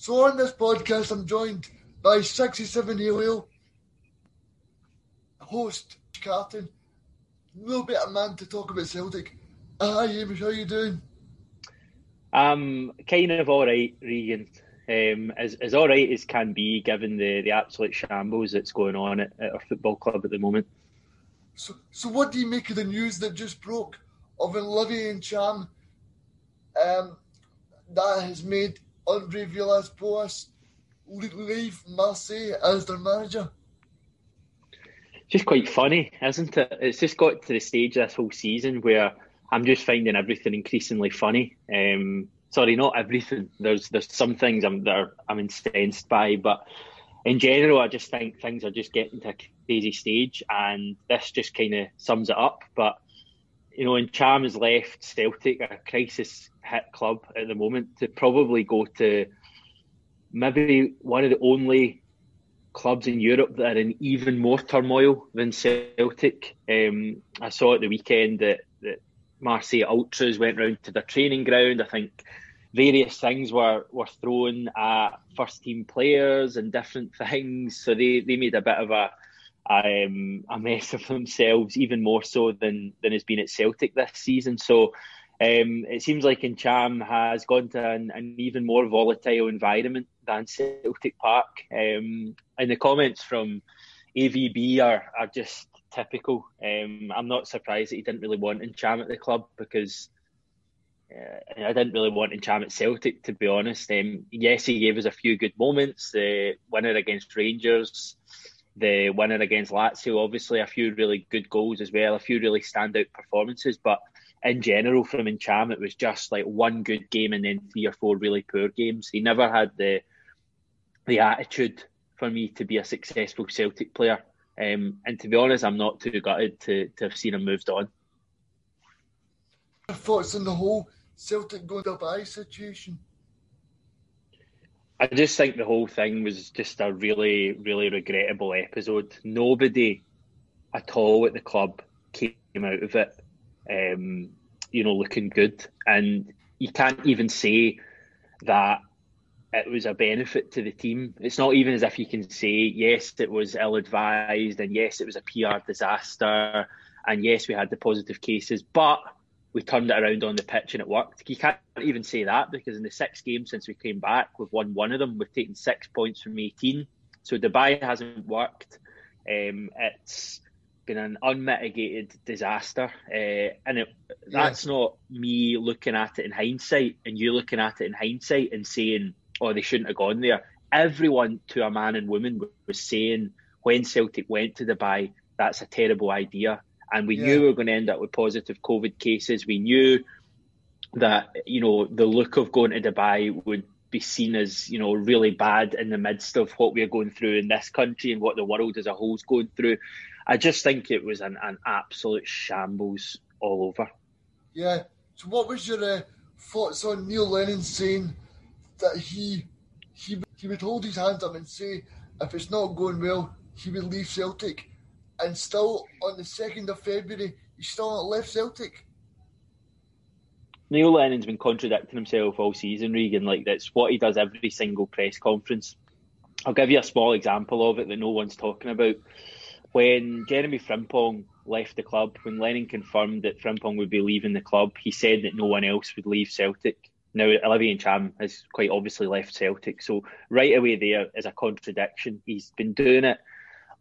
So on this podcast, I'm joined by 67 Helio, host Carton, a little bit of man to talk about Celtic. Hi, Hamish, how you doing? I'm kind of all right, Regan. Um, as, as all right as can be, given the, the absolute shambles that's going on at, at our football club at the moment. So, so what do you make of the news that just broke of Olivier Ntcham um, that has made Andre Villas-Boas leave Marseille as their manager? Just quite funny, isn't it? It's just got to the stage this whole season where I'm just finding everything increasingly funny. Um, sorry, not everything. There's there's some things I'm that are, I'm incensed by, but in general, I just think things are just getting to a crazy stage, and this just kind of sums it up. But you know, Ntcham has left Celtic, a crisis hit club at the moment, to probably go to maybe one of the only clubs in Europe that are in even more turmoil than Celtic. Um, I saw at the weekend that, that Marseille Ultras went round to their training ground. I think various things were, were thrown at first team players and different things. So they, they made a bit of a um, a mess of themselves, even more so than than has been at Celtic this season. So um, it seems like Ntcham has gone to an, an, even more volatile environment than Celtic Park. Um, and the comments from AVB are, are just typical. Um, I'm not surprised that he didn't really want Ntcham at the club because uh, I didn't really want Ntcham at Celtic, to be honest. Um, yes, he gave us a few good moments. The winner against Rangers, the winner against Lazio, obviously a few really good goals as well, a few really standout performances. But in general, from Ntcham, it was just like one good game and then three or four really poor games. He never had the the attitude for me to be a successful Celtic player. Um, and to be honest, I'm not too gutted to, to have seen him moved on. Thoughts on the whole Celtic going to Dubai situation? I just think the whole thing was just a really, really regrettable episode. Nobody at all at the club came out of it, um, you know, looking good. And you can't even say that it was a benefit to the team. It's not even as if you can say, yes, it was ill advised, and yes, it was a PR disaster, and yes, we had the positive cases, but we turned it around on the pitch and it worked. You can't even say that because in the six games since we came back, we've won one of them. We've taken six points from 18. So Dubai hasn't worked. Um, it's been an unmitigated disaster. Uh, and it, that's not me looking at it in hindsight and you looking at it in hindsight and saying, oh, they shouldn't have gone there. Everyone to a man and woman was saying when Celtic went to Dubai, that's a terrible idea. And we yeah. knew we were going to end up with positive COVID cases. We knew that, you know, the look of going to Dubai would be seen as, you know, really bad in the midst of what we're going through in this country and what the world as a whole is going through. I just think it was an, an absolute shambles all over. Yeah. So, what was your uh, thoughts on Neil Lennon saying that he he he would hold his hands up and say if it's not going well, he would leave Celtic, and still on the second of February, he's still not left Celtic. Neil Lennon's been contradicting himself all season, Regan. Like that's what he does every single press conference. I'll give you a small example of it that no one's talking about. When Jeremy Frimpong left the club, when Lennon confirmed that Frimpong would be leaving the club, he said that no one else would leave Celtic. Now, Olivier Ntcham has quite obviously left Celtic, so right away there is a contradiction. He's been doing it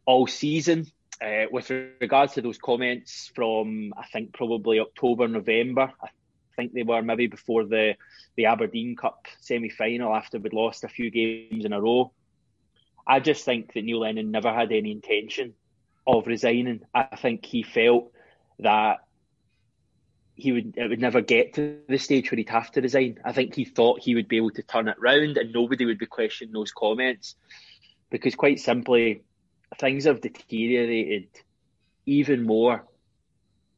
all season. Uh, with regards to those comments from, I think probably October, November, I think they were maybe before the the Aberdeen Cup semi final after we'd lost a few games in a row. I just think that Neil Lennon never had any intention of resigning. I think he felt that he would it would never get to the stage where he'd have to resign. I think he thought he would be able to turn it round and nobody would be questioning those comments. Because quite simply, things have deteriorated even more,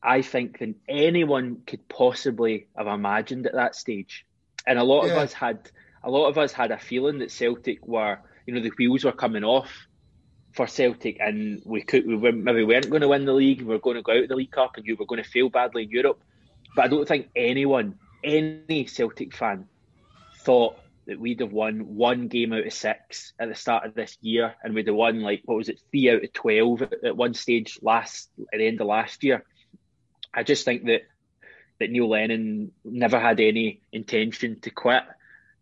I think, than anyone could possibly have imagined at that stage. And a lot yeah. of us had a lot of us had a feeling that Celtic were, you know, the wheels were coming off for Celtic, and we could we were, maybe weren't going to win the league. And We were going to go out of the League Cup, and you were going to fail badly in Europe. But I don't think anyone, any Celtic fan, thought that we'd have won one game out of six at the start of this year, and we'd have won like what was it, three out of twelve at, one stage last at the end of last year. I just think that that Neil Lennon never had any intention to quit.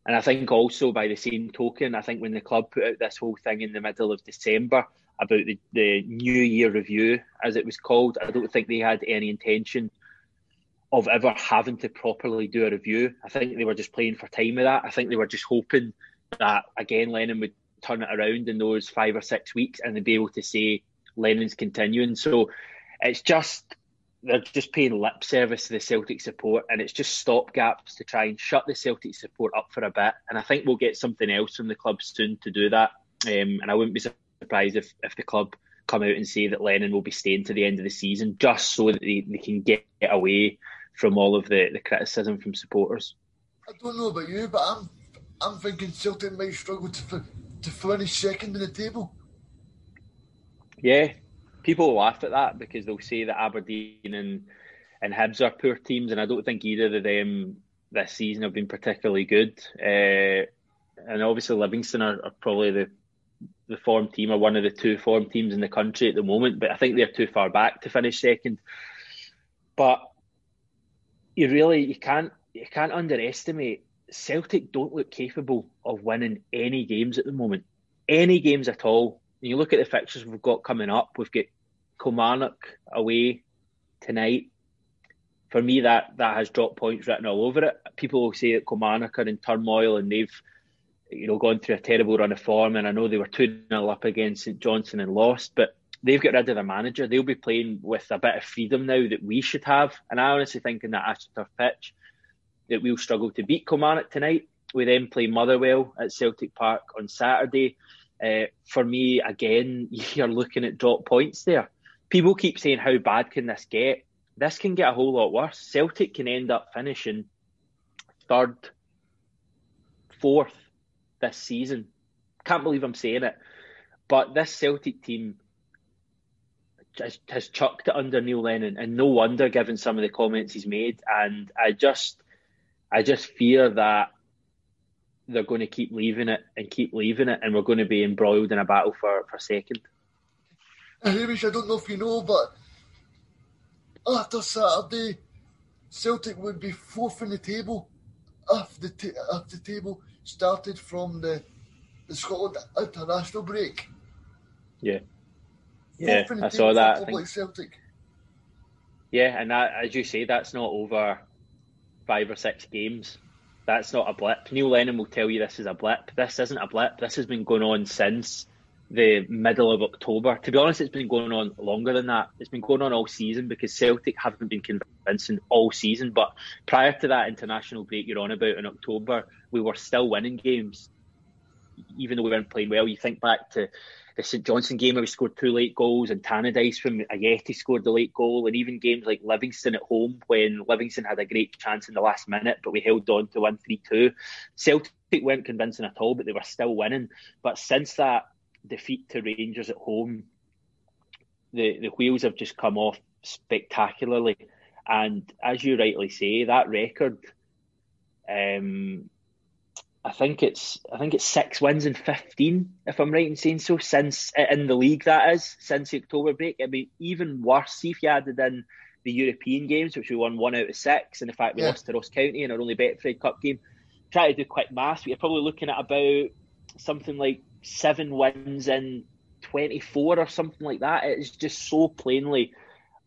And I think also by the same token, I think when the club put out this whole thing in the middle of December about the, the New Year review, as it was called, I don't think they had any intention of ever having to properly do a review. I think they were just playing for time with that. I think they were just hoping that again Lennon would turn it around in those five or six weeks and they'd be able to say Lennon's continuing. So it's just they're just paying lip service to the Celtic support and it's just stopgaps to try and shut the Celtic support up for a bit. And I think we'll get something else from the club soon to do that. Um, and I wouldn't be surprised if, if the club come out and say that Lennon will be staying to the end of the season just so that they, they can get away from all of the, the criticism from supporters. I don't know about you, but I'm I'm thinking Celtic might struggle to to finish second in the table. Yeah, people laugh at that because they'll say that Aberdeen and and Hibs are poor teams, and I don't think either of them this season have been particularly good. Uh, and obviously Livingston are, are, probably the the form team or one of the two form teams in the country at the moment, but I think they're too far back to finish second. But you really you can't you can't underestimate Celtic don't look capable of winning any games at the moment. Any games at all. When you look at the fixtures we've got coming up, we've got Kilmarnock away tonight. For me, that that has dropped points written all over it. People will say that Kilmarnock are in turmoil and they've, you know, gone through a terrible run of form. And I know they were two 0 up against St Johnstone and lost, but they've got rid of their manager. They'll be playing with a bit of freedom now that we should have. And I honestly think in that AstroTurf pitch that we'll struggle to beat Kilmarnock tonight. We then play Motherwell at Celtic Park on Saturday. Uh, for me, again, you're looking at drop points there. People keep saying, how bad can this get? This can get a whole lot worse. Celtic can end up finishing third, fourth this season. Can't believe I'm saying it. But this Celtic team has, has chucked it under Neil Lennon, and no wonder given some of the comments he's made. And I just, I just fear that they're going to keep leaving it and keep leaving it, and we're going to be embroiled in a battle for for second. Uh, Hamish, I don't know if you know, but after Saturday, Celtic would be fourth in the table if the, if the table started from the, the Scotland international break. Yeah. Yeah, I saw that. I think, Celtic. Yeah, and that, as you say, that's not over five or six games. That's not a blip. Neil Lennon will tell you this is a blip. This isn't a blip. This has been going on since the middle of October. To be honest, it's been going on longer than that. It's been going on all season because Celtic haven't been convincing all season. But prior to that international break you're on about in October, we were still winning games, even though we weren't playing well. You think back to the St Johnstone game where we scored two late goals and Tannadice from Ajeti scored the late goal and even games like Livingston at home when Livingston had a great chance in the last minute but we held on to win 3-2. Celtic weren't convincing at all but they were still winning. But since that defeat to Rangers at home the, the wheels have just come off spectacularly and as you rightly say that record um, I think it's I think it's six wins in fifteen, if I'm right in saying so, since in the league that is since the October break. It'd be even worse if you added in the European games, which we won one out of six, and the fact we yeah. lost to Ross County in our only Betfred Cup game. Try to do quick maths, but you're probably looking at about something like seven wins in 24 or something like that. It is just so plainly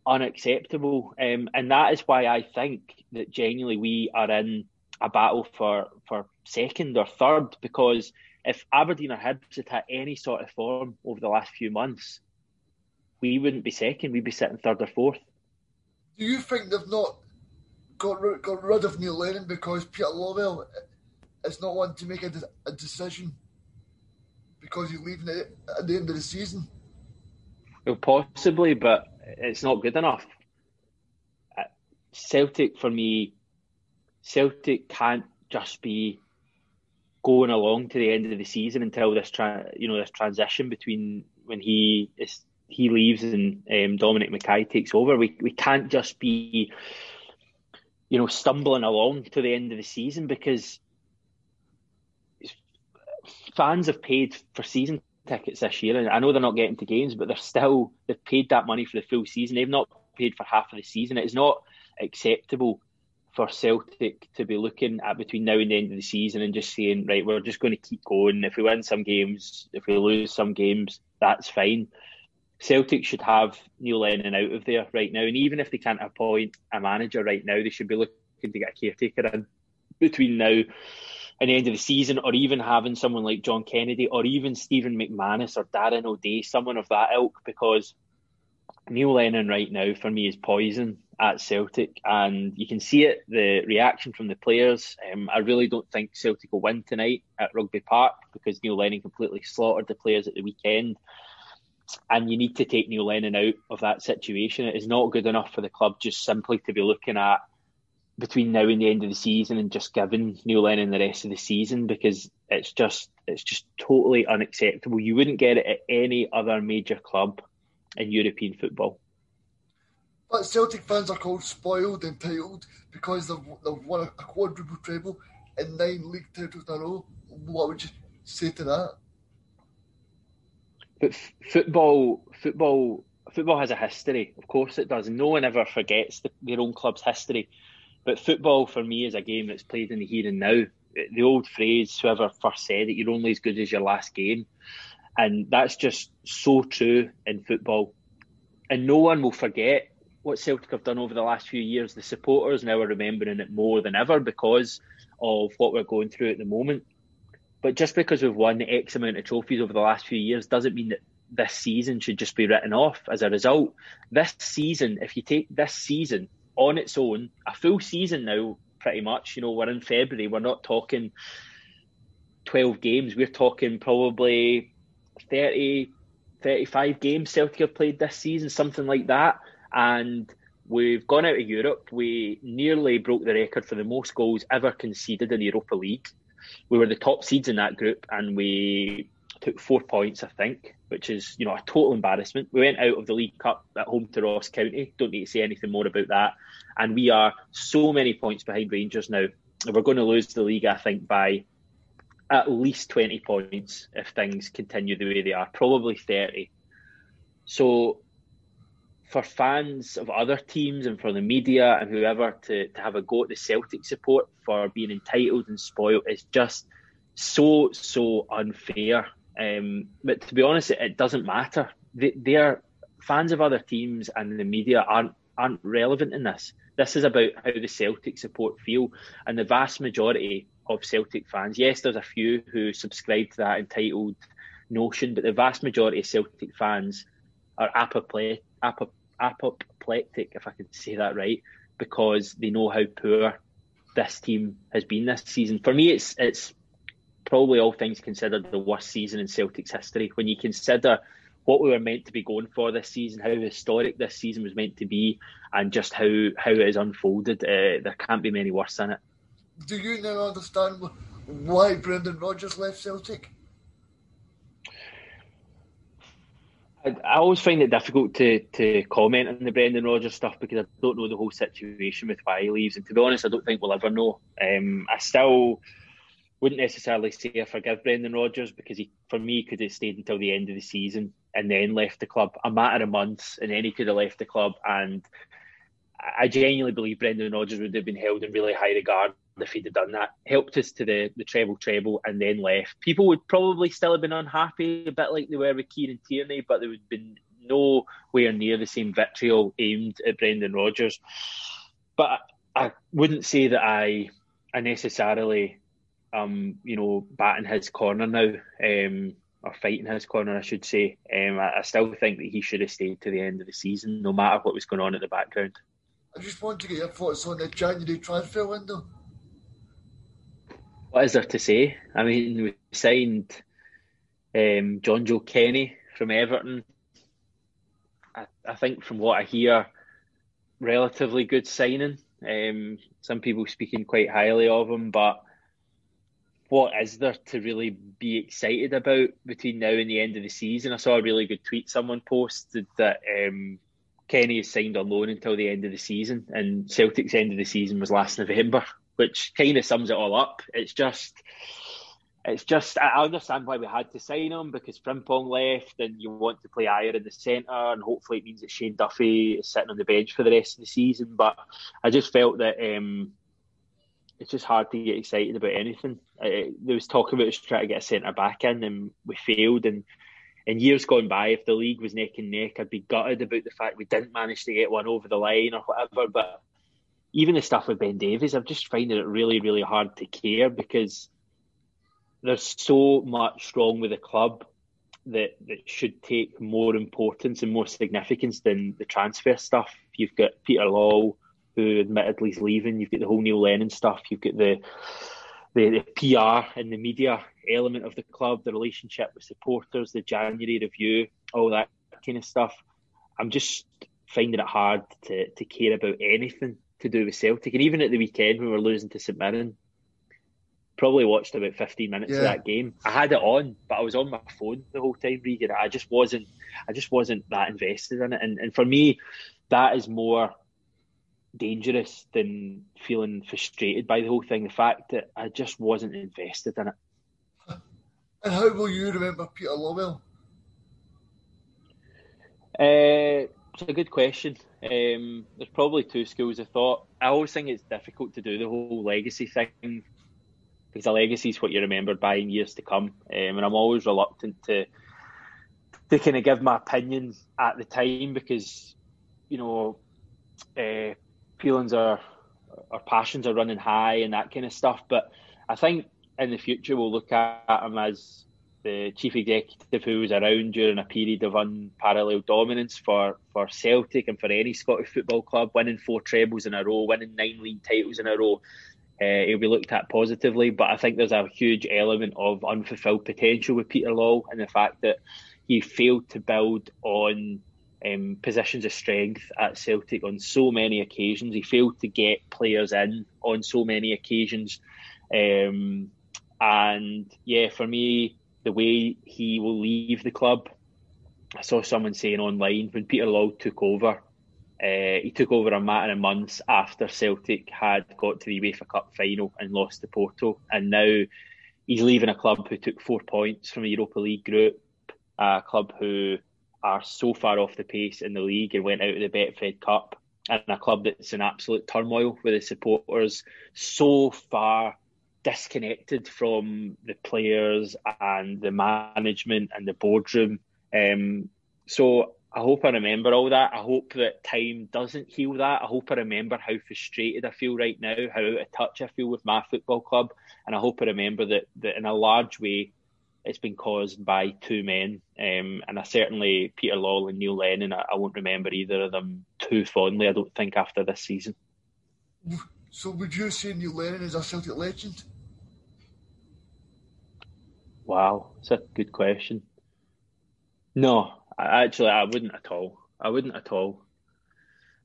unacceptable, um, and that is why I think that genuinely we are in a battle for for second or third because if Aberdeen or Hibs had had any sort of form over the last few months, we wouldn't be second. We'd be sitting third or fourth. Do you think they've not got rid, got rid of Neil Lennon because Peter Lawwell is not wanting to make a, a decision because he's leaving it at the end of the season? Well, possibly, but it's not good enough. Uh, Celtic, for me, Celtic can't just be going along to the end of the season until this tra- you know this transition between when he is he leaves and um, Dominic McKay takes over. We we can't just be you know stumbling along to the end of the season because fans have paid for season tickets this year, and I know they're not getting to games, but they're still they've paid that money for the full season. They've not paid for half of the season. It is not acceptable for Celtic to be looking at between now and the end of the season and just saying, right, we're just going to keep going. If we win some games, if we lose some games, that's fine. Celtic should have Neil Lennon out of there right now, and even if they can't appoint a manager right now, they should be looking to get a caretaker in between now and the end of the season, or even having someone like John Kennedy, or even Stephen McManus or Darren O'Dea, someone of that ilk, because Neil Lennon right now for me is poison at Celtic, and you can see it the reaction from the players. Um, I really don't think Celtic will win tonight at Rugby Park because Neil Lennon completely slaughtered the players at the weekend. And you need to take Neil Lennon out of that situation. It is not good enough for the club just simply to be looking at between now and the end of the season and just giving Neil Lennon the rest of the season because it's just it's just totally unacceptable. You wouldn't get it at any other major club in European football. But Celtic fans are called spoiled and entitled because they've, they've won a, quadruple treble and nine league titles in a row. What would you say to that? But f- football, football, football has a history. Of course, it does. No one ever forgets the, their own club's history. But football for me is a game that's played in the here and now. The old phrase, whoever first said it, you're only as good as your last game. And that's just so true in football. And no one will forget what Celtic have done over the last few years. The supporters now are remembering it more than ever because of what we're going through at the moment. But just because we've won X amount of trophies over the last few years doesn't mean that this season should just be written off as a result. This season, if you take this season on its own, a full season now, pretty much. You know, we're in February. We're not talking 12 games. We're talking probably 30, 35 games Celtic have played this season, something like that. And we've gone out of Europe. We nearly broke the record for the most goals ever conceded in the Europa League. We were the top seeds in that group and we took four points, I think, which is you know a total embarrassment. We went out of the League Cup at home to Ross County. Don't need to say anything more about that. And we are so many points behind Rangers now. We're going to lose the league, I think, by at least twenty points if things continue the way they are. Probably thirty. So for fans of other teams and for the media and whoever to, to have a go at the Celtic support for being entitled and spoiled is just so so unfair um, but to be honest, it, it doesn't matter. They, they're fans of other teams and the media aren't aren't relevant in this. This is about how the Celtic support feel, and the vast majority of Celtic fans. Yes, there's a few who subscribe to that entitled notion, but the vast majority of Celtic fans are apoplectic, apoplectic, if I can say that right, because they know how poor this team has been this season. For me, it's it's probably all things considered the worst season in Celtic's history. When you consider what we were meant to be going for this season, how historic this season was meant to be, and just how how it has unfolded, uh, there can't be many worse than it. Do you now understand why Brendan Rodgers left Celtic? I, I always find it difficult to, to comment on the Brendan Rodgers stuff because I don't know the whole situation with why he leaves, and to be honest, I don't think we'll ever know. Um, I still wouldn't necessarily say I forgive Brendan Rodgers because he, for me, could have stayed until the end of the season and then left the club a matter of months, and then he could have left the club. And I genuinely believe Brendan Rodgers would have been held in really high regard if he'd have done that. Helped us to the the treble treble and then left. People would probably still have been unhappy, a bit like they were with Kieran Tierney, but there would have been nowhere near the same vitriol aimed at Brendan Rodgers. But I wouldn't say that I I necessarily um, you know, batting his corner now, um, or fighting his corner, I should say. Um, I, I, still think that he should have stayed to the end of the season, no matter what was going on at the background. I just want to get your thoughts on the January transfer window. What is there to say? I mean, we signed um, Jonjoe Kenny from Everton. I, I, think, from what I hear, relatively good signing. Um, some people speaking quite highly of him, but what is there to really be excited about between now and the end of the season? I saw a really good tweet someone posted that um, Kenny is signed on loan until the end of the season, and Celtic's end of the season was last November, which kind of sums it all up. It's just it's just I understand why we had to sign him because Frimpong left, and you want to play Ajer in the centre, and hopefully it means that Shane Duffy is sitting on the bench for the rest of the season. But I just felt that um, it's just hard to get excited about anything. Uh, there was talk about us trying to get a centre back in, and we failed. And in years gone by, if the league was neck and neck, I'd be gutted about the fact we didn't manage to get one over the line or whatever. But even the stuff with Ben Davies, I'm just finding it really, really hard to care because there's so much wrong with the club that that should take more importance and more significance than the transfer stuff. You've got Peter Lawwell who admittedly is leaving. You've got the whole Neil Lennon stuff. You've got the, the, the PR and the media element of the club, the relationship with supporters, the January review, all that kind of stuff. I'm just finding it hard to, to care about anything to do with Celtic. And even at the weekend when we were losing to St Mirren, probably watched about 15 minutes yeah. of that game. I had it on, but I was on my phone the whole time, Regan. I just wasn't I just wasn't that invested in it. And and for me, that is more dangerous than feeling frustrated by the whole thing. The fact that I just wasn't invested in it. And how will you remember Peter Lawwell? Uh, it's a good question. Um, there's probably two schools of thought. I always think it's difficult to do the whole legacy thing because a legacy is what you're remembered by in years to come. Um, and I'm always reluctant to to kind of give my opinion at the time because you know uh, feelings are our passions are running high and that kind of stuff. But I think in the future we'll look at him as the chief executive who was around during a period of unparalleled dominance for, for Celtic and for any Scottish football club, winning four trebles in a row, winning nine league titles in a row. Uh, he'll be looked at positively, but I think there's a huge element of unfulfilled potential with Peter Law and the fact that he failed to build on um, positions of strength at Celtic on so many occasions. He failed to get players in on so many occasions. Um, and yeah, for me, the way he will leave the club, I saw someone saying online when Peter Law took over, uh, he took over a matter of months after Celtic had got to the UEFA Cup final and lost to Porto. And now he's leaving a club who took four points from a Europa League group, a club who are so far off the pace in the league and went out of the Betfred Cup and a club that's in absolute turmoil with the supporters so far disconnected from the players and the management and the boardroom. Um, so I hope I remember all that. I hope that time doesn't heal that. I hope I remember how frustrated I feel right now, how out of touch I feel with my football club, and I hope I remember that that in a large way it's been caused by two men, um, and I certainly Peter Lawwell and Neil Lennon. I, I, won't remember either of them too fondly. I don't think after this season. So, would you say Neil Lennon is a Celtic legend? Wow, it's a good question. No, I, actually, I wouldn't at all. I wouldn't at all.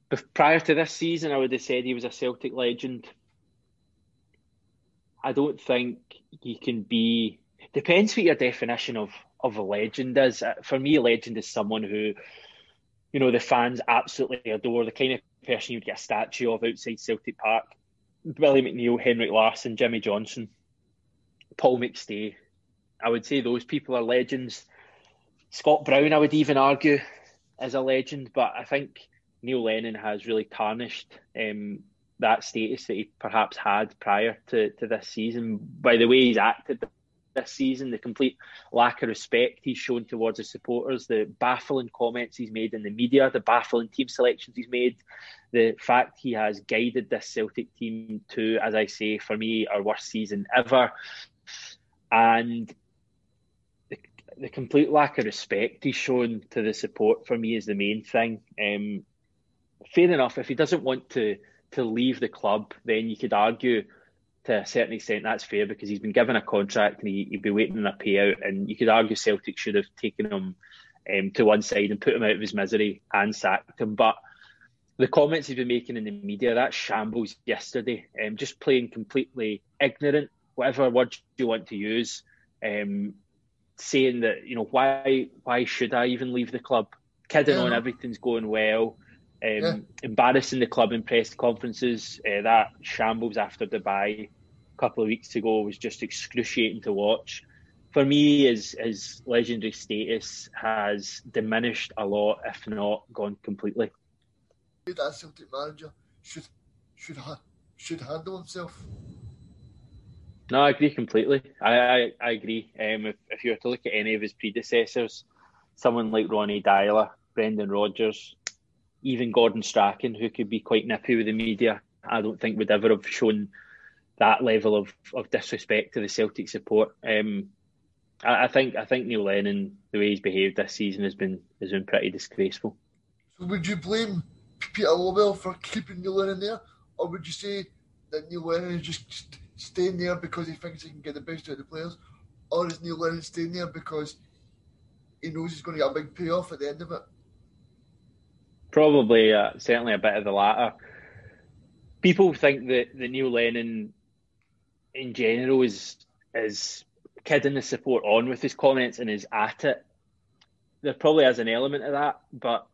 But prior to this season, I would have said he was a Celtic legend. I don't think he can be depends what your definition of of a legend is. Uh, for me, a legend is someone who, you know, the fans absolutely adore. The kind of person you'd get a statue of outside Celtic Park. Billy McNeill, Henrik Larsson, Jimmy Johnstone, Paul McStay. I would say those people are legends. Scott Brown, I would even argue, is a legend, but I think Neil Lennon has really tarnished um, that status that he perhaps had prior to, to this season by the way he's acted this season, the complete lack of respect he's shown towards his supporters, the baffling comments he's made in the media, the baffling team selections he's made, the fact he has guided this Celtic team to, as I say, for me, our worst season ever. And the, the complete lack of respect he's shown to the support for me is the main thing. Um, fair enough, if he doesn't want to to leave the club, then you could argue to a certain extent, that's fair because he's been given a contract and he, would be waiting on a payout. And you could argue Celtic should have taken him um, to one side and put him out of his misery and sacked him. But the comments he's been making in the media, that shambles yesterday, um, just playing completely ignorant, whatever words you want to use, um, saying that, you know, why why should I even leave the club? Kidding yeah. on everything's going well. Um, yeah. Embarrassing the club in press conferences, uh, that shambles after Dubai. a couple of weeks ago was just excruciating to watch. For me, his, his legendary status has diminished a lot, if not gone completely. That Celtic manager should should ha- should handle himself. No, I agree completely. I I, I agree. Um, if, if you were to look at any of his predecessors, someone like Ronny Deila, Brendan Rodgers, even Gordon Strachan, who could be quite nippy with the media, I don't think would ever have shown that level of, of disrespect to the Celtic support. Um, I, I, think I think Neil Lennon, the way he's behaved this season, has been has been pretty disgraceful. So would you blame Peter Lawwell for keeping Neil Lennon there, or would you say that Neil Lennon is just staying there because he thinks he can get the best out of the players, or is Neil Lennon staying there because he knows he's going to get a big payoff at the end of it? Probably, uh, certainly a bit of the latter. People think that the Neil Lennon, in general, is is kidding the support on with his comments and is at it. There probably is an element of that, but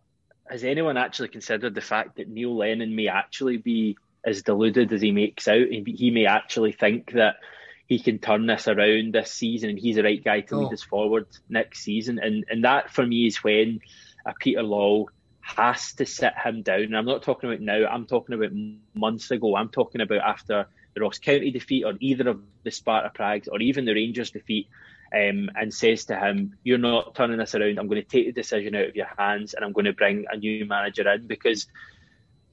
has anyone actually considered the fact that Neil Lennon may actually be as deluded as he makes out. He, he may actually think that he can turn this around this season and he's the right guy to oh. lead us forward next season. And and that for me is when a Peter Law has to sit him down. And I'm not talking about now, I'm talking about months ago. I'm talking about after the Ross County defeat or either of the Sparta Pragues or even the Rangers defeat. Um, and says to him, You're not turning this around. I'm going to take the decision out of your hands and I'm going to bring a new manager in because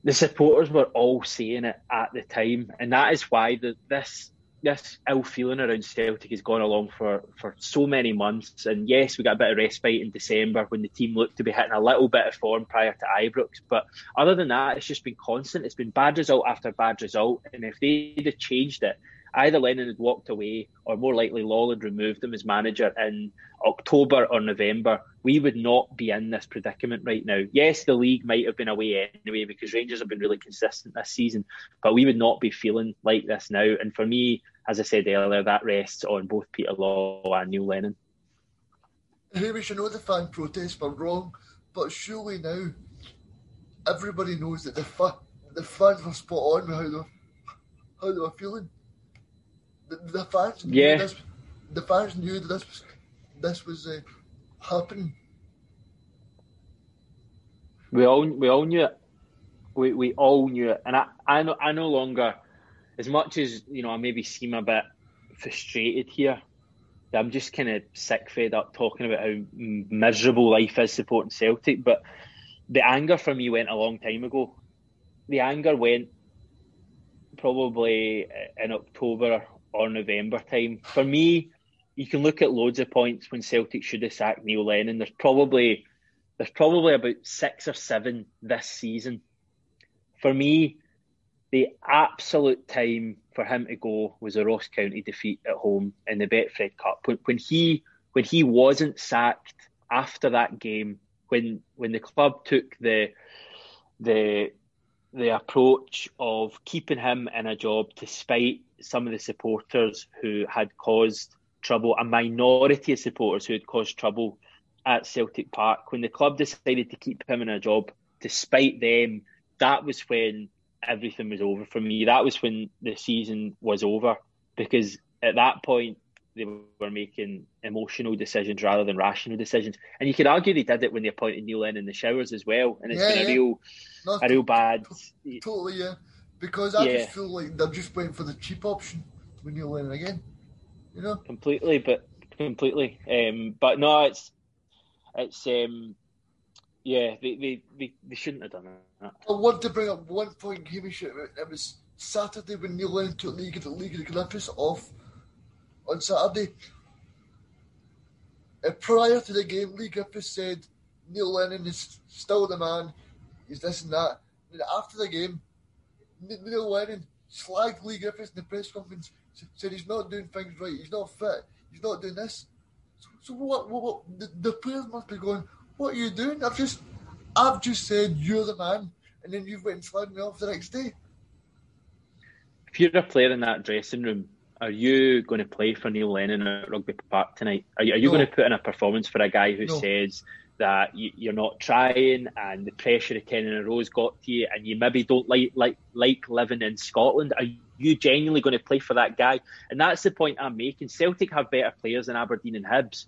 the supporters were all saying it at the time, and that is why the, this this ill feeling around Celtic has gone along for, for so many months. And yes, we got a bit of respite in December when the team looked to be hitting a little bit of form prior to Ibrox. But other than that, it's just been constant. It's been bad result after bad result. And if they'd have changed it, either Lennon had walked away or more likely Law had removed him as manager in October or November, we would not be in this predicament right now. Yes, the league might have been away anyway because Rangers have been really consistent this season, but we would not be feeling like this now. And for me, as I said earlier, that rests on both Peter Law and Neil Lennon. Hamish, I know the fan protests were wrong, but surely now everybody knows that the fa- the fans were spot on with how they, how they were feeling. The, the fans yeah. This, the fans knew that this was this was uh, happening. We all we all knew it. We we all knew it, and I I no I no longer, as much as you know, I maybe seem a bit frustrated here. I'm just kind of sick, fed up talking about how miserable life is supporting Celtic. But the anger for me went a long time ago. The anger went probably in October or November time. For me, you can look at loads of points when Celtic should have sacked Neil Lennon. There's probably there's probably about six or seven this season. For me, the absolute time for him to go was a Ross County defeat at home in the Betfred Cup. When, when he when he wasn't sacked after that game, when when the club took the the the approach of keeping him in a job despite some of the supporters who had caused trouble, a minority of supporters who had caused trouble at Celtic Park. When the club decided to keep him in a job, despite them, that was when everything was over for me. That was when the season was over because at that point they were making emotional decisions rather than rational decisions. And you could argue they did it when they appointed Neil Lennon in the showers as well. And it's yeah, been a yeah. real, no, a real bad. Totally, yeah. Because I yeah. just feel like they're just waiting for the cheap option with Neil Lennon again. You know, completely, but completely. Um, but no, it's it's um, yeah, they, they, they, they shouldn't have done that. I want to bring up one point, Hamish. It was Saturday when Neil Lennon took Leigh, the Leigh of the Griffiths off on Saturday. Uh, prior to the game, Leigh Griffiths said Neil Lennon is still the man. He's this and that. And after the game, Neil Lennon slagged Leigh Griffiths in the press conference, said he's not doing things right, he's not fit, he's not doing this. So, so what, what, what the, the, players must be going, what are you doing? I've just I've just said you're the man, and then you've went and slagged me off the next day. If you're a player in that dressing room, are you going to play for Neil Lennon at Rugby Park tonight? Are you, are you no. going to put in a performance for a guy who no. says that you, are not trying and the pressure of Kenny and Rose got to you and you maybe don't like like like living in Scotland. Are you genuinely going to play for that guy? And that's the point I'm making. Celtic have better players than Aberdeen and Hibs.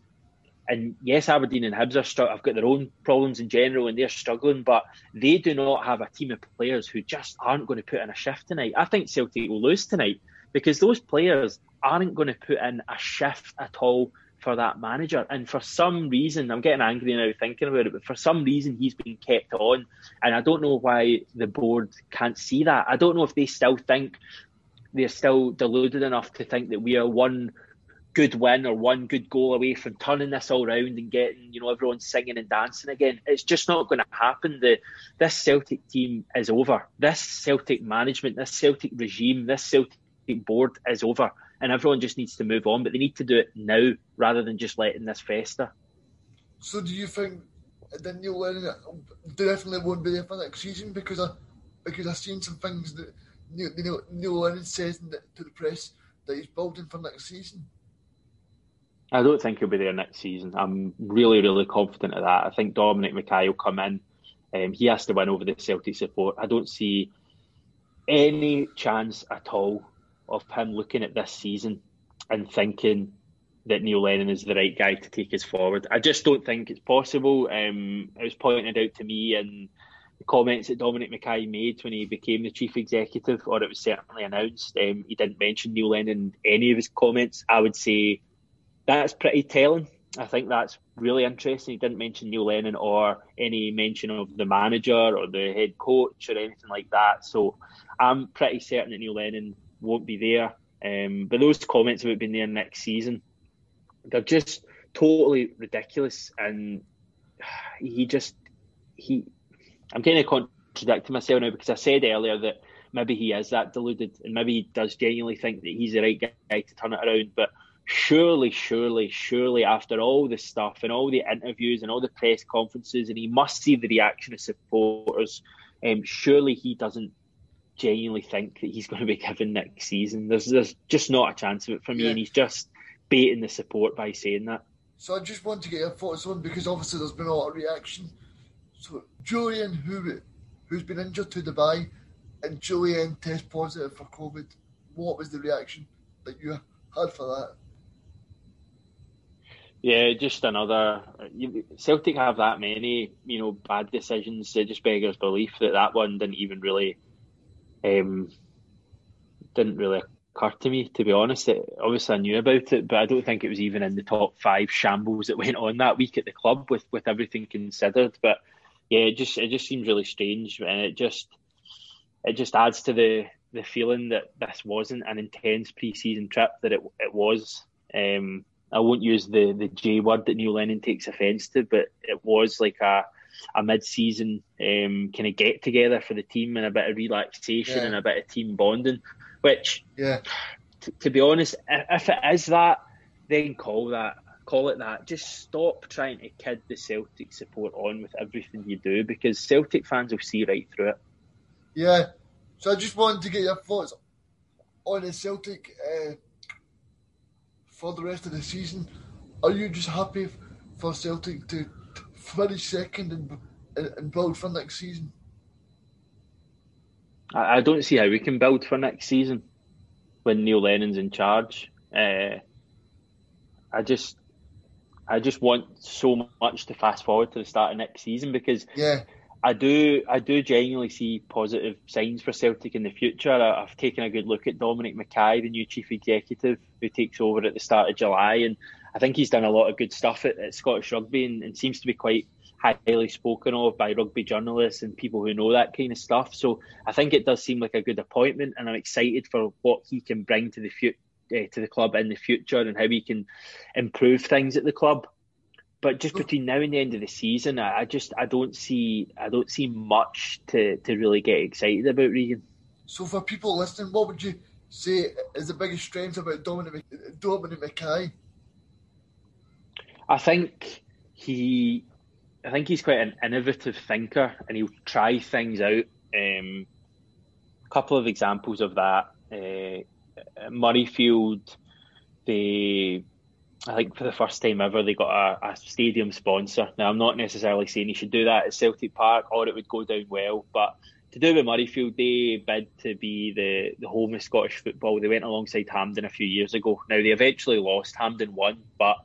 And yes, Aberdeen and Hibs are str- have got their own problems in general and they're struggling, but they do not have a team of players who just aren't going to put in a shift tonight. I think Celtic will lose tonight because those players aren't going to put in a shift at all for that manager. And for some reason, I'm getting angry now thinking about it, but for some reason he's been kept on. And I don't know why the board can't see that. I don't know if they still think they're still deluded enough to think that we are one good win or one good goal away from turning this all around and getting, you know, everyone singing and dancing again. It's just not going to happen. The this Celtic team is over. This Celtic management, this Celtic regime, this Celtic board is over and everyone just needs to move on. But they need to do it now rather than just letting this fester. So, do you think that Neil Lennon definitely won't be there for next season? Because I because I've seen some things that Neil, Neil, Neil Lennon says the, to the press that he's building for next season. I don't think he'll be there next season. I'm really, really confident of that. I think Dominic McKay will come in. Um, he has to win over the Celtic support. I don't see any chance at all of him looking at this season and thinking that Neil Lennon is the right guy to take us forward. I just don't think it's possible. Um, it was pointed out to me in the comments that Dominic McKay made when he became the chief executive, or it was certainly announced. Um, he didn't mention Neil Lennon in any of his comments. I would say that's pretty telling. I think that's really interesting. He didn't mention Neil Lennon or any mention of the manager or the head coach or anything like that. So I'm pretty certain that Neil Lennon won't be there. Um, but those comments about being there next season, they're just totally ridiculous. And he just he, I'm kind of contradicting myself now because I said earlier that maybe he is that deluded and maybe he does genuinely think that he's the right guy to turn it around. But surely, surely, surely, after all the stuff and all the interviews and all the press conferences, and he must see the reaction of supporters. Um, surely he doesn't genuinely think that he's going to be given next season. There's there's just not a chance of it for me, yeah. and he's just baiting the support by saying that. So I just want to get your thoughts on because obviously there's been a lot of reaction. So Jullien, who who's been injured to Dubai, and Jullien test positive for COVID. What was the reaction that you had for that? Yeah, just another. Celtic have that many, you know, bad decisions. It just beggars belief that that one didn't even really um, didn't really occur to me, to be honest. It, obviously, I knew about it, but I don't think it was even in the top five shambles that went on that week at the club with, with everything considered. But yeah, it just it just seems really strange, and it just it just adds to the the feeling that this wasn't an intense pre-season trip that it it was. Um, I won't use the the J word that Neil Lennon takes offence to, but it was like a a mid-season um, kind of get together for the team and a bit of relaxation yeah. and a bit of team bonding. Which, yeah, t- to be honest, if it is that, then call that call it that. Just stop trying to kid the Celtic support on with everything you do because Celtic fans will see right through it. Yeah. So I just wanted to get your thoughts on the Celtic uh, for the rest of the season. Are you just happy for Celtic to finish second and, and build for next season? I don't see how we can build for next season when Neil Lennon's in charge. Uh, I just, I just want so much to fast forward to the start of next season because yeah. I do, I do genuinely see positive signs for Celtic in the future. I, have taken a good look at Dominic McKay, the new chief executive who takes over at the start of July, and I think he's done a lot of good stuff at, at Scottish Rugby and, and, seems to be quite highly spoken of by rugby journalists and people who know that kind of stuff. So I think it does seem like a good appointment, and I'm excited for what he can bring to the future. Uh, to the club in the future and how he can improve things at the club but just between now and the end of the season, I, just I don't see I don't see much to, to really get excited about, Regan. So for people listening, what would you say is the biggest strength about Dominic Dominic McKay? I think he, I think he's quite an innovative thinker, and he'll try things out. Um, a couple of examples of that: uh, Murrayfield, they I think for the first time ever, they got a, a, stadium sponsor. Now, I'm not necessarily saying he should do that at Celtic Park or it would go down well, but to do with Murrayfield, they bid to be the, the home of Scottish football. They went alongside Hampden a few years ago. Now, they eventually lost. Hampden won, but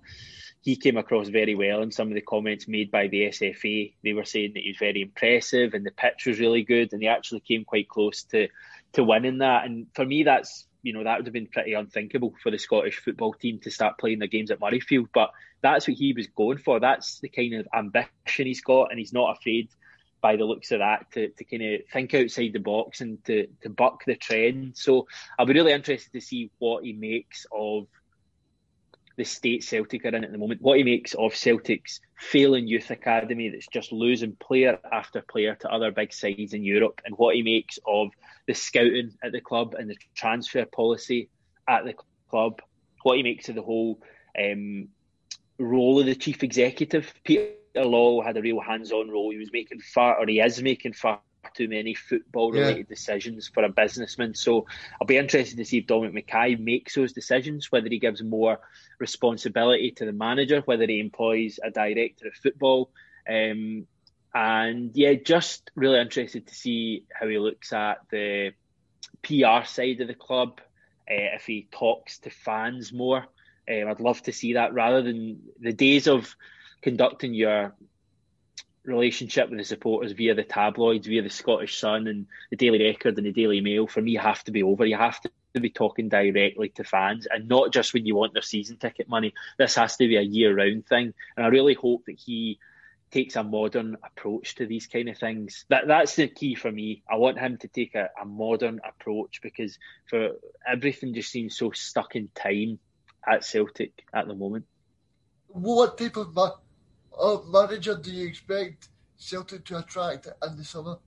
he came across very well in some of the comments made by the SFA. They were saying that he was very impressive and the pitch was really good, and they actually came quite close to, to winning that. And for me, that's you know that would have been pretty unthinkable for the Scottish football team to start playing their games at Murrayfield. But that's what he was going for. That's the kind of ambition he's got, and he's not afraid by the looks of that to, to kind of think outside the box and to, to buck the trend. So I'll be really interested to see what he makes of the state Celtic are in at the moment, what he makes of Celtic's failing youth academy that's just losing player after player to other big sides in Europe, and what he makes of the scouting at the club and the transfer policy at the club, what he makes of the whole um, role of the chief executive. Peter Lawwell had a real hands-on role. He was making far, or he is making far too many football-related yeah. decisions for a businessman. So I'll be interested to see if Dominic McKay makes those decisions, whether he gives more responsibility to the manager, whether he employs a director of football. Um, and yeah, just really interested to see how he looks at the PR side of the club, uh, if he talks to fans more. Um, I'd love to see that rather than the days of conducting your relationship with the supporters via the tabloids, via the Scottish Sun and the Daily Record and the Daily Mail, for me, have to be over. You have to be talking directly to fans and not just when you want their season ticket money. This has to be a year round thing. And I really hope that he takes a modern approach to these kind of things. That that's the key for me. I want him to take a, a modern approach because for everything just seems so stuck in time at Celtic at the moment. What type of uh, manager do you expect Celtic to attract in the summer?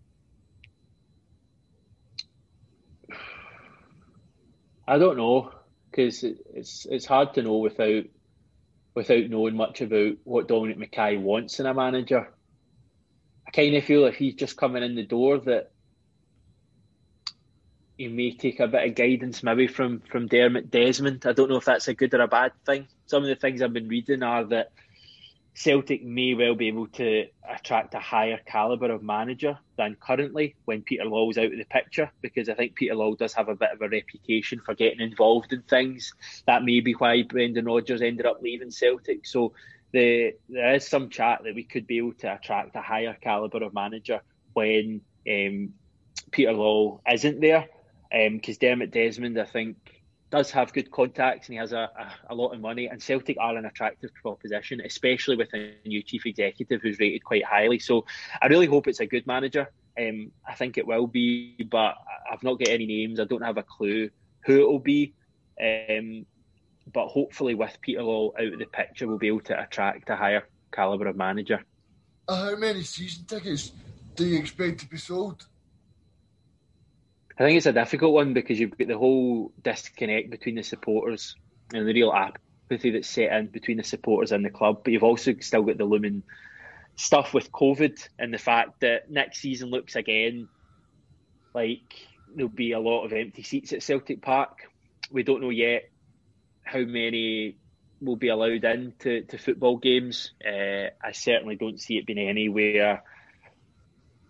I don't know because it's it's hard to know without without knowing much about what Dominic McKay wants in a manager. I kind of feel if he's just coming in the door that he may take a bit of guidance maybe from from Dermot Desmond. I don't know if that's a good or a bad thing. Some of the things I've been reading are that Celtic may well be able to attract a higher calibre of manager than currently when Peter Lawwell's out of the picture, because I think Peter Lawwell does have a bit of a reputation for getting involved in things. That may be why Brendan Rodgers ended up leaving Celtic. So the, there is some chat that we could be able to attract a higher calibre of manager when um, Peter Lawwell isn't there. Because um, Dermot Desmond, I think, does have good contacts and he has a, a, a, lot of money. And Celtic are an attractive proposition, especially with a new chief executive who's rated quite highly. So I really hope it's a good manager. Um, I think it will be, but I've not got any names. I don't have a clue who it will be. Um, but hopefully, with Peter Lawwell out of the picture, we'll be able to attract a higher calibre of manager. Uh, how many season tickets do you expect to be sold? I think it's a difficult one because you've got the whole disconnect between the supporters and the real apathy that's set in between the supporters and the club. But you've also still got the looming stuff with COVID and the fact that next season looks again like there'll be a lot of empty seats at Celtic Park. We don't know yet how many will be allowed in to, to football games. Uh, I certainly don't see it being anywhere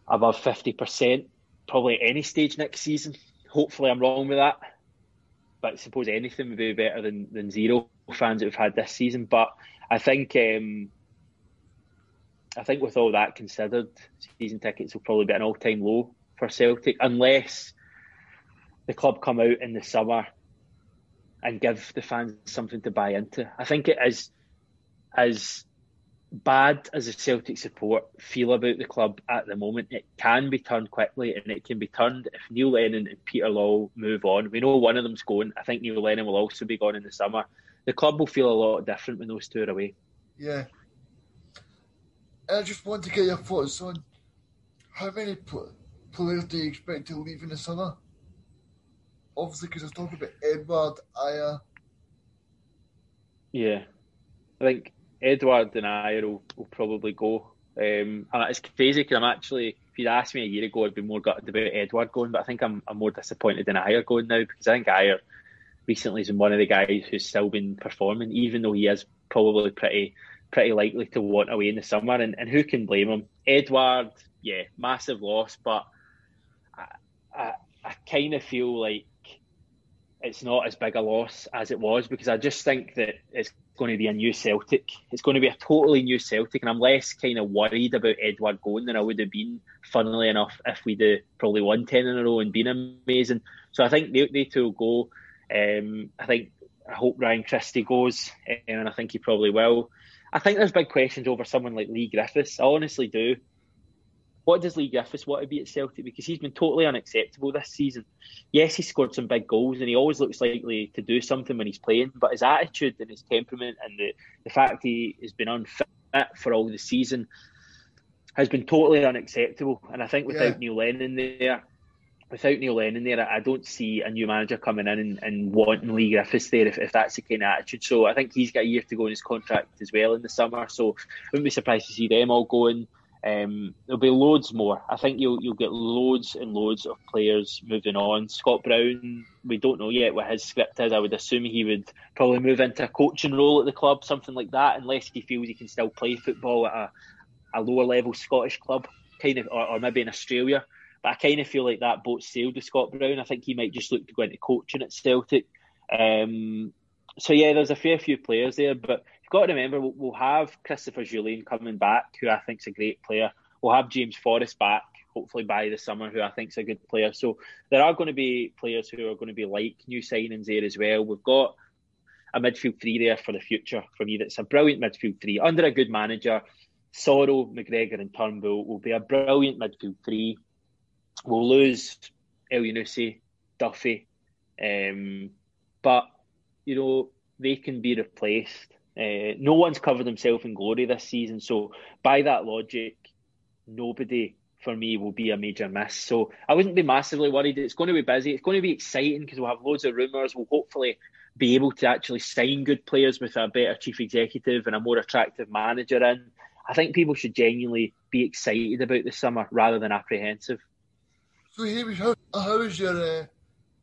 above 50% probably any stage next season. Hopefully, I'm wrong with that. But I suppose anything would be better than, than zero fans that we've had this season. But I think um, I think with all that considered, season tickets will probably be an all time low for Celtic unless the club come out in the summer and give the fans something to buy into. I think it is as bad as a Celtic support feel about the club at the moment, it can be turned quickly and it can be turned if Neil Lennon and Peter Lawwell move on. We know one of them's going. I think Neil Lennon will also be gone in the summer. The club will feel a lot different when those two are away. Yeah. I just want to get your thoughts on how many players do you expect to leave in the summer? Obviously, because I was talking about Edouard, Ajer. Yeah. I think Edouard and I will, will probably go. Um, and it's crazy because I'm actually, if you'd asked me a year ago, I'd be more gutted about Edouard going, but I think I'm, I'm more disappointed in Ajer going now because I think Ajer recently has been one of the guys who's still been performing, even though he is probably pretty pretty likely to want away in the summer. And, and who can blame him? Edouard, yeah, massive loss, but I, I, I kind of feel like it's not as big a loss as it was because I just think that it's going to be a new Celtic. It's going to be a totally new Celtic, and I'm less kind of worried about Edouard going than I would have been, funnily enough, if we'd have probably won 10 in a row and been amazing. So I think they, they two will go. Um, I think I hope Ryan Christie goes, um, and I think he probably will. I think there's big questions over someone like Leigh Griffiths. I honestly do. What does Leigh Griffiths want to be at Celtic? Because he's been totally unacceptable this season. Yes, he scored some big goals and he always looks likely to do something when he's playing, but his attitude and his temperament and the, the fact he has been unfit for all the season has been totally unacceptable. And I think without yeah. Neil Lennon there, without Neil Lennon there, I don't see a new manager coming in and, and wanting Leigh Griffiths there if, if that's the kind of attitude. So I think he's got a year to go in his contract as well in the summer. So I wouldn't be surprised to see them all going. Um, there'll be loads more. I think you'll you'll get loads and loads of players moving on. Scott Brown, we don't know yet what his script is. I would assume he would probably move into a coaching role at the club, something like that, unless he feels he can still play football at a, a lower level Scottish club, kind of, or, or maybe in Australia. But I kind of feel like that boat sailed with Scott Brown. I think he might just look to go into coaching at Celtic. Um, so yeah, there's a fair few players there, but got to remember we'll, we'll have Christopher Jullien coming back, who I think is a great player. We'll have James Forrest back, hopefully by the summer, who I think is a good player. So there are going to be players who are going to be like new signings there as well. We've got a midfield three there for the future for me. That's a brilliant midfield three under a good manager. Soro, McGregor, and Turnbull will be a brilliant midfield three. We'll lose Elyounoussi, Duffy, um, but you know they can be replaced. Uh, no one's covered himself in glory this season, so by that logic, nobody for me will be a major miss. So I wouldn't be massively worried. It's going to be busy. It's going to be exciting because we'll have loads of rumours. We'll hopefully be able to actually sign good players with a better chief executive and a more attractive manager in. I think people should genuinely be excited about the summer rather than apprehensive. So, Hamish, how, how is your uh,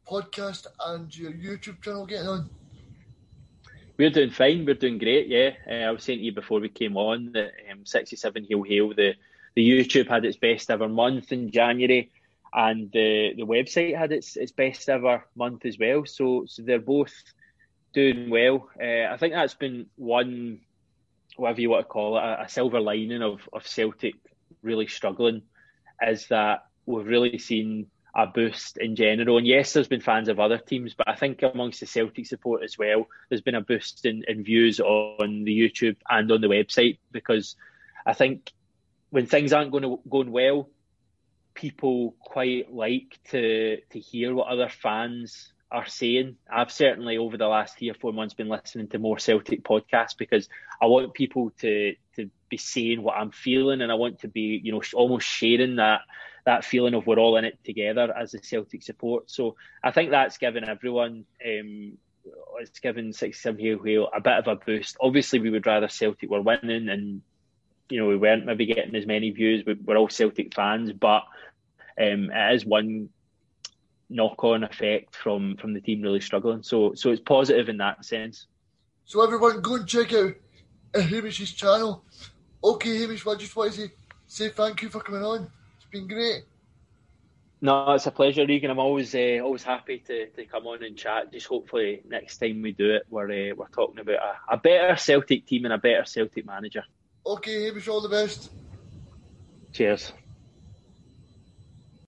podcast and your YouTube channel getting on? We're doing fine. We're doing great. Yeah, uh, I was saying to you before we came on that um, 67 Hail Hail, the the YouTube had its best ever month in January, and the the website had its its best ever month as well. So so they're both doing well. Uh, I think that's been one, whatever you want to call it, a, a silver lining of of Celtic really struggling, is that we've really seen a boost in general. And yes, there's been fans of other teams, but I think amongst the Celtic support as well, there's been a boost in, in views on the YouTube and on the website because I think when things aren't going going well, people quite like to to hear what other fans are saying. I've certainly over the last three or four months been listening to more Celtic podcasts because I want people to to be saying what I'm feeling and I want to be you know almost sharing that that feeling of we're all in it together as the Celtic support. So I think that's given everyone, um, it's given 67 Hail Hail a bit of a boost. Obviously, we would rather Celtic were winning and, you know, we weren't maybe getting as many views. We're all Celtic fans, but um, it is one knock-on effect from from the team really struggling. So so it's positive in that sense. So everyone, go and check out Hamish's channel. Okay, Hamish, I just want to say, say thank you for coming on been great. No, it's a pleasure, Regan. I'm always uh, always happy to, to come on and chat. Just hopefully next time we do it, we're uh, we're talking about a, a better Celtic team and a better Celtic manager. Okay, wish all the best. Cheers.